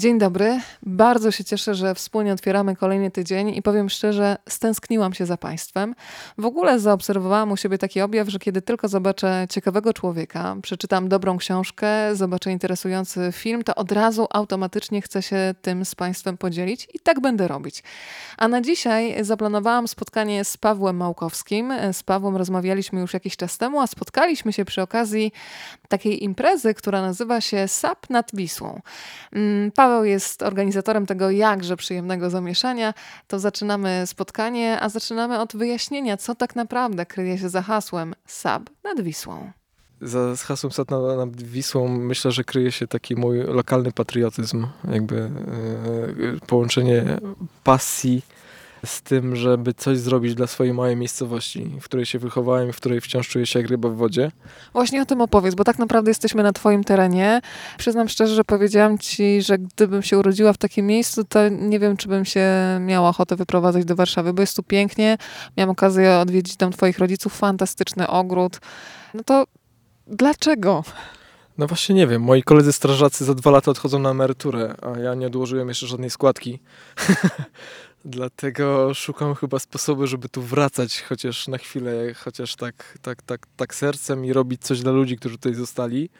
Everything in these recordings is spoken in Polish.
Dzień dobry. Bardzo się cieszę, że wspólnie otwieramy kolejny tydzień i powiem szczerze, stęskniłam się za Państwem. W ogóle zaobserwowałam u siebie taki objaw, że kiedy tylko zobaczę ciekawego człowieka, przeczytam dobrą książkę, zobaczę interesujący film, to od razu automatycznie chcę się tym z Państwem podzielić i tak będę robić. A na dzisiaj zaplanowałam spotkanie z Pawłem Małkowskim. Z Pawłem rozmawialiśmy już jakiś czas temu, a spotkaliśmy się przy okazji takiej imprezy, która nazywa się SAP nad Wisłą. Mm, Paweł jest organizatorem tego jakże przyjemnego zamieszania. To zaczynamy spotkanie, a zaczynamy od wyjaśnienia, co tak naprawdę kryje się za hasłem SAP nad Wisłą. Za hasłem SAP nad, nad Wisłą myślę, że kryje się taki mój lokalny patriotyzm, jakby yy, połączenie pasji z tym, żeby coś zrobić dla swojej małej miejscowości, w której się wychowałem i w której wciąż czuję się jak ryba w wodzie. Właśnie o tym opowiedz, bo tak naprawdę jesteśmy na twoim terenie. Przyznam szczerze, że powiedziałam ci, że gdybym się urodziła w takim miejscu, to nie wiem, czy bym się miała ochotę wyprowadzać do Warszawy, bo jest tu pięknie. Miałam okazję odwiedzić dom twoich rodziców, fantastyczny ogród. No to dlaczego? No właśnie nie wiem. Moi koledzy strażacy za dwa lata odchodzą na emeryturę, a ja nie odłożyłem jeszcze żadnej składki. Dlatego szukam chyba sposobu, żeby tu wracać chociaż na chwilę, chociaż tak, tak, tak, tak sercem i robić coś dla ludzi, którzy tutaj zostali.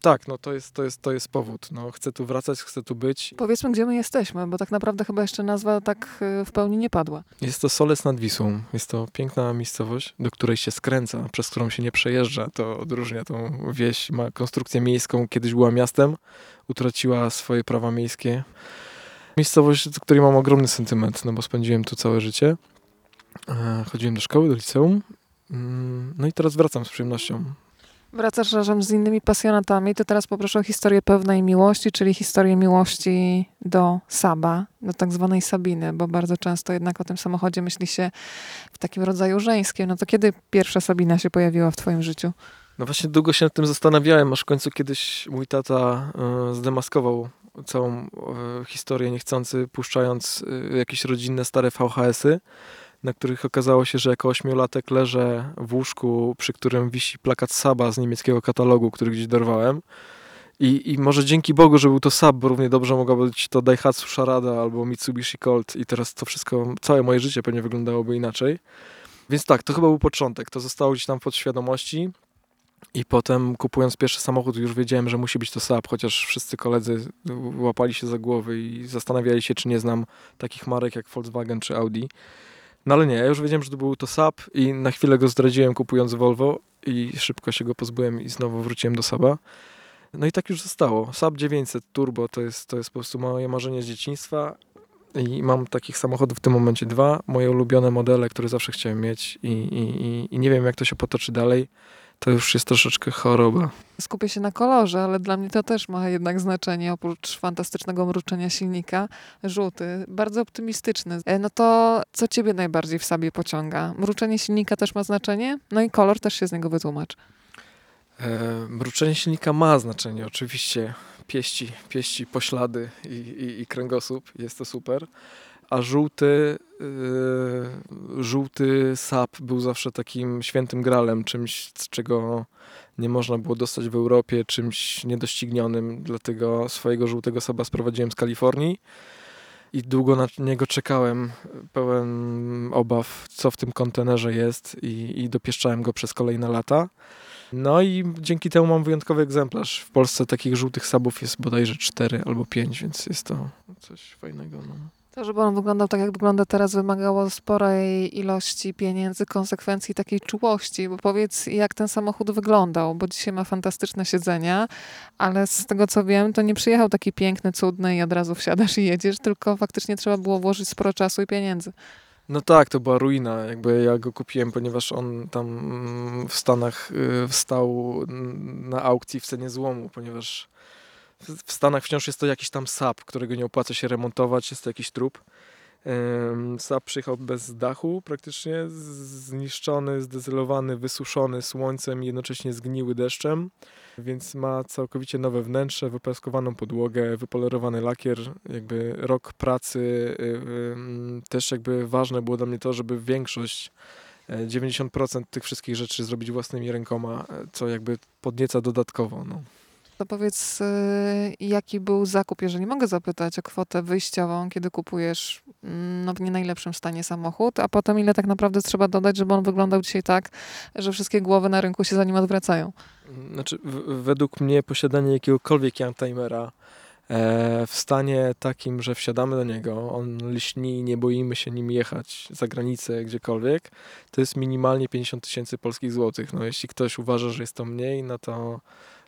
Tak, no to jest, to jest, to jest powód. No, chcę tu wracać, chcę tu być. Powiedzmy, gdzie my jesteśmy, bo tak naprawdę chyba jeszcze nazwa tak y, w pełni nie padła. Jest to Soles nad Wisłą. Jest to piękna miejscowość, do której się skręca, przez którą się nie przejeżdża. To odróżnia tą wieś. Ma konstrukcję miejską, kiedyś była miastem, utraciła swoje prawa miejskie. Miejscowość, do której mam ogromny sentyment, no bo spędziłem tu całe życie. E, chodziłem do szkoły, do liceum. Mm, no i teraz wracam z przyjemnością. Wracasz razem z innymi pasjonatami, to teraz poproszę o historię pewnej miłości, czyli historię miłości do Saba, do tak zwanej Sabiny, bo bardzo często jednak o tym samochodzie myśli się w takim rodzaju żeńskim. No to kiedy pierwsza Sabina się pojawiła w twoim życiu? No właśnie długo się nad tym zastanawiałem, aż w końcu kiedyś mój tata y, zdemaskował całą y, historię niechcący, puszczając y, jakieś rodzinne stare VHS-y na których okazało się, że jako ośmiolatek leżę w łóżku, przy którym wisi plakat Saba z niemieckiego katalogu, który gdzieś dorwałem. I, I może dzięki Bogu, że był to Sab, bo równie dobrze mogła być to Daihatsu Sharada albo Mitsubishi Colt i teraz to wszystko, całe moje życie pewnie wyglądałoby inaczej. Więc tak, to chyba był początek. To zostało gdzieś tam w podświadomości. I potem kupując pierwszy samochód już wiedziałem, że musi być to Saab, chociaż wszyscy koledzy łapali się za głowy i zastanawiali się, czy nie znam takich marek jak Volkswagen czy Audi. No ale nie, ja już wiedziałem, że to był to Saab i na chwilę go zdradziłem kupując Volvo i szybko się go pozbyłem i znowu wróciłem do Saba. No i tak już zostało. Saab 900 Turbo to jest, to jest po prostu moje marzenie z dzieciństwa i mam takich samochodów w tym momencie dwa. Moje ulubione modele, które zawsze chciałem mieć i, i, i nie wiem jak to się potoczy dalej to już jest troszeczkę choroba. Skupię się na kolorze, ale dla mnie to też ma jednak znaczenie, oprócz fantastycznego mruczenia silnika. Żółty, bardzo optymistyczny. E, no to co ciebie najbardziej w sobie pociąga? Mruczenie silnika też ma znaczenie? No i kolor też się z niego wytłumacz. E, mruczenie silnika ma znaczenie, oczywiście. Pieści, pieści poślady i, i, i kręgosłup, jest to super a żółty, yy, żółty sap był zawsze takim świętym gralem, czymś, z czego nie można było dostać w Europie, czymś niedoścignionym, dlatego swojego żółtego saba sprowadziłem z Kalifornii i długo na niego czekałem, pełen obaw, co w tym kontenerze jest i, i dopieszczałem go przez kolejne lata. No i dzięki temu mam wyjątkowy egzemplarz. W Polsce takich żółtych sabów jest bodajże 4 albo 5, więc jest to coś fajnego. No. To, żeby on wyglądał tak, jak wygląda teraz, wymagało sporej ilości pieniędzy, konsekwencji takiej czułości. Bo powiedz, jak ten samochód wyglądał, bo dzisiaj ma fantastyczne siedzenia, ale z tego co wiem, to nie przyjechał taki piękny, cudny i od razu wsiadasz i jedziesz, tylko faktycznie trzeba było włożyć sporo czasu i pieniędzy. No tak, to była ruina. Jakby ja go kupiłem, ponieważ on tam w Stanach y, wstał na aukcji w cenie złomu, ponieważ w Stanach wciąż jest to jakiś tam SAP, którego nie opłaca się remontować, jest to jakiś trup. SAP przyjechał bez dachu, praktycznie zniszczony, zdezylowany, wysuszony słońcem i jednocześnie zgniły deszczem, więc ma całkowicie nowe wnętrze, wypeskowaną podłogę, wypolerowany lakier, jakby rok pracy. Y, y, też jakby ważne było dla mnie to, żeby większość 90% e, tych wszystkich rzeczy zrobić własnymi rękoma, e, co jakby podnieca dodatkowo. No. To powiedz, y, jaki był zakup, jeżeli mogę zapytać o kwotę wyjściową, kiedy kupujesz mm, no, w nie najlepszym stanie samochód, a potem ile tak naprawdę trzeba dodać, żeby on wyglądał dzisiaj tak, że wszystkie głowy na rynku się za nim odwracają? Znaczy, według mnie posiadanie jakiegokolwiek Youngtimera e, w stanie takim, że wsiadamy do niego, on lśni, nie boimy się nim jechać za granicę, gdziekolwiek, to jest minimalnie 50 tysięcy polskich złotych. No, jeśli ktoś uważa, że jest to mniej, no to,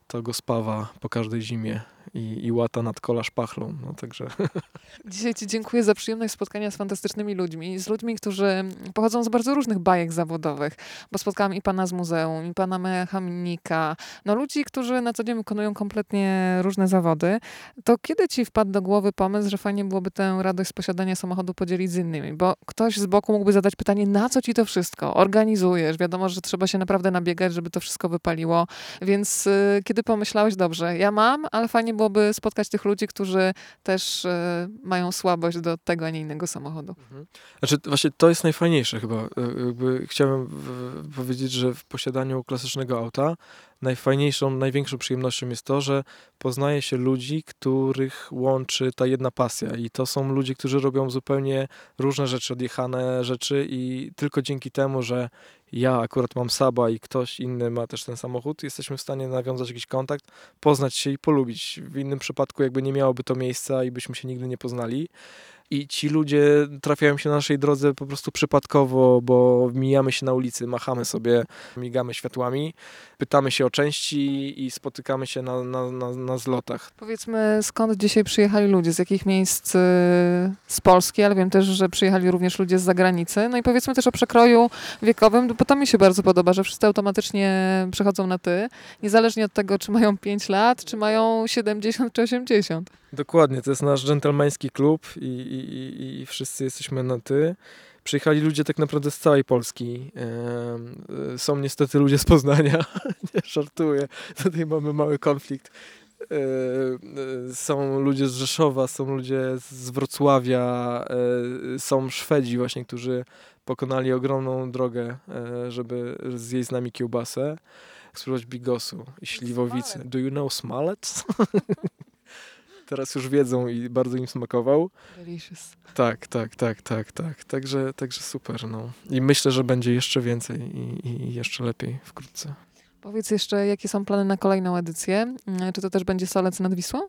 to go spawa po każdej zimie i, i łata nad kola szpachlą. No, także Dzisiaj Ci dziękuję za przyjemność spotkania z fantastycznymi ludźmi, z ludźmi, którzy pochodzą z bardzo różnych bajek zawodowych, bo spotkałam i pana z muzeum, i pana mechanika, no ludzi, którzy na co dzień wykonują kompletnie różne zawody. To kiedy Ci wpadł do głowy pomysł, że fajnie byłoby tę radość z posiadania samochodu podzielić z innymi? Bo ktoś z boku mógłby zadać pytanie, na co Ci to wszystko? Organizujesz, wiadomo, że trzeba się naprawdę nabiegać, żeby to wszystko wypaliło, więc y, kiedy pomyślałeś, dobrze, ja mam, ale fajnie byłoby spotkać tych ludzi, którzy też y, mają słabość do tego, a nie innego samochodu. Mhm. Znaczy, właśnie to jest najfajniejsze chyba. E, Jakby chciałem powiedzieć, że w posiadaniu klasycznego auta najfajniejszą, największą przyjemnością jest to, że poznaje się ludzi, których łączy ta jedna pasja. I to są ludzie, którzy robią zupełnie różne rzeczy, odjechane rzeczy i tylko dzięki temu, że ja akurat mam Saba i ktoś inny ma też ten samochód, jesteśmy w stanie nawiązać jakiś kontakt, poznać się i polubić. W innym przypadku jakby nie miałoby to miejsca i byśmy się nigdy nie poznali. I ci ludzie trafiają się na naszej drodze po prostu przypadkowo, bo mijamy się na ulicy, machamy sobie, migamy światłami, pytamy się o części i spotykamy się na, na, na, na zlotach. Powiedzmy, skąd dzisiaj przyjechali ludzie, z jakich miejsc y, z Polski, ale wiem też, że przyjechali również ludzie z zagranicy. No i powiedzmy też o przekroju wiekowym, bo to mi się bardzo podoba, że wszyscy automatycznie przechodzą na ty, niezależnie od tego, czy mają 5 lat, czy mają 70 czy 80. Dokładnie, to jest nasz dżentelmeński klub i, i, i, wszyscy jesteśmy na ty. Przyjechali ludzie tak naprawdę z całej Polski. Y, Są niestety ludzie z Poznania. Nie żartuję. Tutaj mamy mały konflikt. E, e, Są ludzie z Rzeszowa, są ludzie z Wrocławia, e, są Szwedzi właśnie, którzy pokonali ogromną drogę, e, żeby zjeść z nami kiełbasę. Spróbować bigosu i śliwowicy. Do you know smalec? Teraz już wiedzą i bardzo im smakował. Delicious. Tak, tak, tak, tak, tak. Także, także super, no. I myślę, że będzie jeszcze więcej i, i jeszcze lepiej wkrótce. Powiedz jeszcze, jakie są plany na kolejną edycję? Mm, Czy to też będzie Solec nad Wisłą?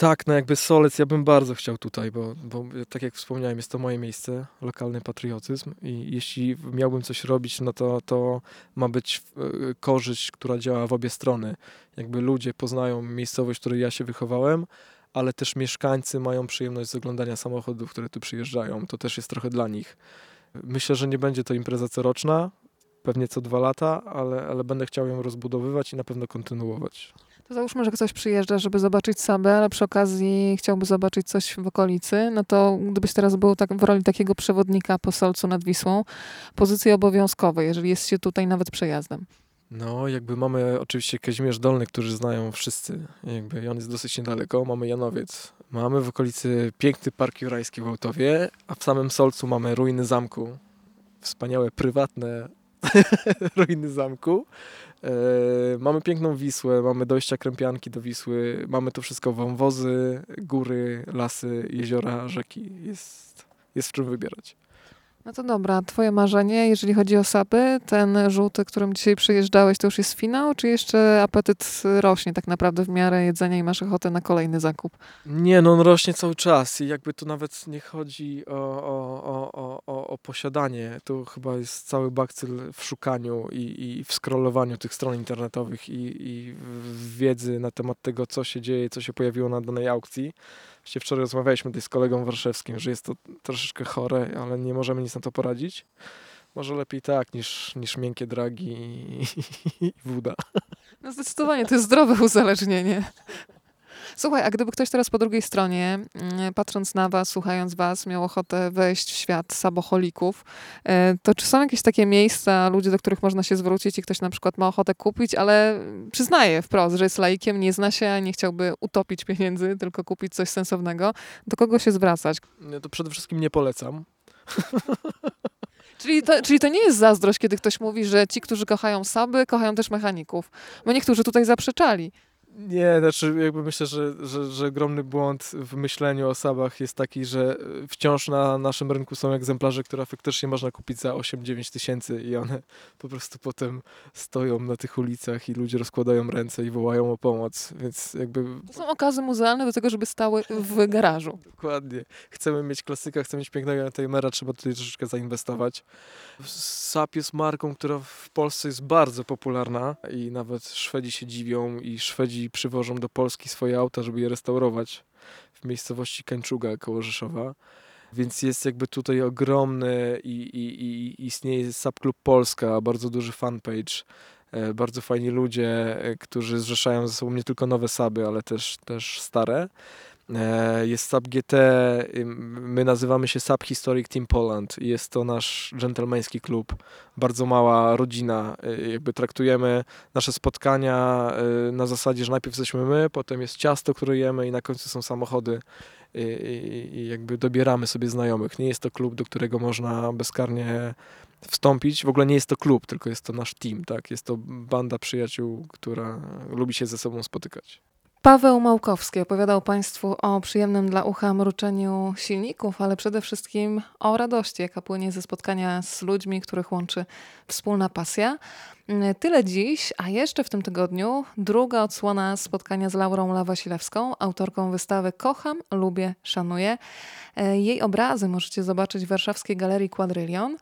Tak, no jakby Solec ja bym bardzo chciał tutaj, bo, bo tak jak wspomniałem, jest to moje miejsce, lokalny patriotyzm i jeśli miałbym coś robić, no to, to ma być e, korzyść, która działa w obie strony. Jakby ludzie poznają miejscowość, w której ja się wychowałem, ale też mieszkańcy mają przyjemność z oglądania samochodów, które tu przyjeżdżają. To też jest trochę dla nich. Myślę, że nie będzie to impreza coroczna, pewnie co dwa lata, ale, ale będę chciał ją rozbudowywać i na pewno kontynuować. To załóżmy, że ktoś przyjeżdża, żeby zobaczyć Sabę, ale przy okazji chciałby zobaczyć coś w okolicy, no to gdybyś teraz był tak w roli takiego przewodnika po Solcu nad Wisłą, pozycje obowiązkowe, jeżeli jest się tutaj nawet przejazdem. No, jakby mamy oczywiście Kazimierz Dolny, który znają wszyscy, jakby on jest dosyć niedaleko. Mamy Janowiec. Mamy w okolicy piękny Park Jurajski w Wołtowie, a w samym Solcu mamy ruiny zamku. Wspaniałe, prywatne ruiny zamku. E, mamy piękną Wisłę, mamy dojścia krępianki do Wisły, mamy to wszystko wąwozy, góry, lasy, jeziora, rzeki. Jest, jest w czym wybierać. No to dobra, twoje marzenie, jeżeli chodzi o Saby, ten żółty, którym dzisiaj przyjeżdżałeś, to już jest finał, czy jeszcze apetyt rośnie tak naprawdę w miarę jedzenia i masz ochotę na kolejny zakup? Nie, no on rośnie cały czas i jakby tu nawet nie chodzi o, o, o, o, o posiadanie. Tu chyba jest cały bakcyl w szukaniu i, i w scrollowaniu tych stron internetowych i, i w wiedzy na temat tego, co się dzieje, co się pojawiło na danej aukcji. Wczoraj rozmawialiśmy tutaj z kolegą warszawskim, że jest to troszeczkę chore, ale nie możemy nic na to poradzić. Może lepiej tak niż, niż miękkie dragi i, i woda. No zdecydowanie, to jest zdrowe uzależnienie. Słuchaj, a gdyby ktoś teraz po drugiej stronie, mm, patrząc na was, słuchając was, miał ochotę wejść w świat saboholików, e, to czy są jakieś takie miejsca, ludzie, do których można się zwrócić i ktoś na przykład ma ochotę kupić, ale przyznaje wprost, że jest laikiem, nie zna się, nie chciałby utopić pieniędzy, tylko kupić coś sensownego, do kogo się zwracać? Ja to przede wszystkim nie polecam. Czyli to, czyli to nie jest zazdrość, kiedy ktoś mówi, że ci, którzy kochają Saby, kochają też mechaników. Bo niektórzy tutaj zaprzeczali. Nie, znaczy jakby myślę, że, że, że ogromny błąd w myśleniu o sabach jest taki, że wciąż na naszym rynku są egzemplarze, które faktycznie można kupić za 8-9 tysięcy i one po prostu potem stoją na tych ulicach i ludzie rozkładają ręce i wołają o pomoc, więc jakby... To są okazy muzealne do tego, żeby stały w garażu. Dokładnie. Chcemy mieć klasyka, chcemy mieć pięknego Antimera, trzeba tutaj troszeczkę zainwestować. SAP jest marką, która w Polsce jest bardzo popularna i nawet Szwedzi się dziwią i Szwedzi przywożą do Polski swoje auta, żeby je restaurować w miejscowości Kańczuga koło Rzeszowa. Więc jest jakby tutaj ogromny i, i, i istnieje Subklub Polska, bardzo duży fanpage, e, bardzo fajni ludzie, e, którzy zrzeszają ze sobą nie tylko nowe saby, ale też, też stare. E, jest Sub GT, my nazywamy się Sub Historic Team Poland. Jest to nasz dżentelmeński klub, bardzo mała rodzina. E, jakby traktujemy nasze spotkania e, na zasadzie, że najpierw jesteśmy my, potem jest ciasto, które jemy i na końcu są samochody i, i, i jakby dobieramy sobie znajomych. Nie jest to klub, do którego można bezkarnie wstąpić. W ogóle nie jest to klub, tylko jest to nasz team, tak? Jest to banda przyjaciół, która lubi się ze sobą spotykać. Paweł Małkowski opowiadał Państwu o przyjemnym dla ucha mruczeniu silników, ale przede wszystkim o radości, jaka płynie ze spotkania z ludźmi, których łączy wspólna pasja. Tyle dziś, a jeszcze w tym tygodniu druga odsłona spotkania z Laurą Lawasilewską, autorką wystawy Kocham, Lubię, Szanuję. Jej obrazy możecie zobaczyć w warszawskiej galerii Quadrillion.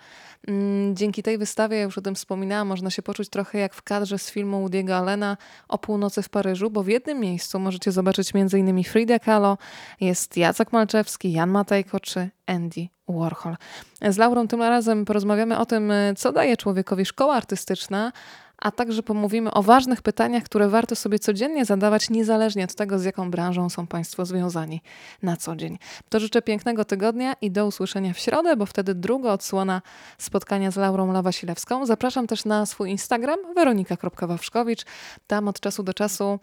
Mm, dzięki tej wystawie, już o tym wspominałam, można się poczuć trochę jak w kadrze z filmu Woody'ego Allena o północy w Paryżu, bo w jednym miejscu możecie zobaczyć m.in. Frida Kahlo, jest Jacek Malczewski, Jan Matejko czy Andy Warhol. Z Laurą tym razem porozmawiamy o tym, co daje człowiekowi szkoła artystyczna, a także pomówimy o ważnych pytaniach, które warto sobie codziennie zadawać, niezależnie od tego, z jaką branżą są Państwo związani na co dzień. To życzę pięknego tygodnia i do usłyszenia w środę, bo wtedy druga odsłona spotkania z Laurą Lawasilewską. Zapraszam też na swój Instagram weronika.wawrzkowicz. Tam od czasu do czasu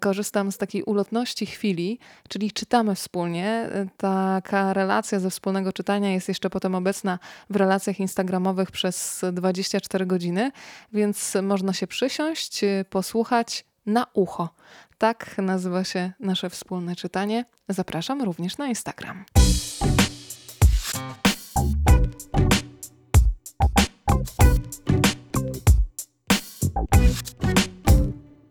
korzystam z takiej ulotności chwili, czyli czytamy wspólnie. Taka relacja ze wspólnego czytania jest jeszcze potem obecna w relacjach instagramowych przez 24 godziny, więc można się przysiąść, posłuchać na ucho. Tak nazywa się nasze wspólne czytanie. Zapraszam również na Instagram.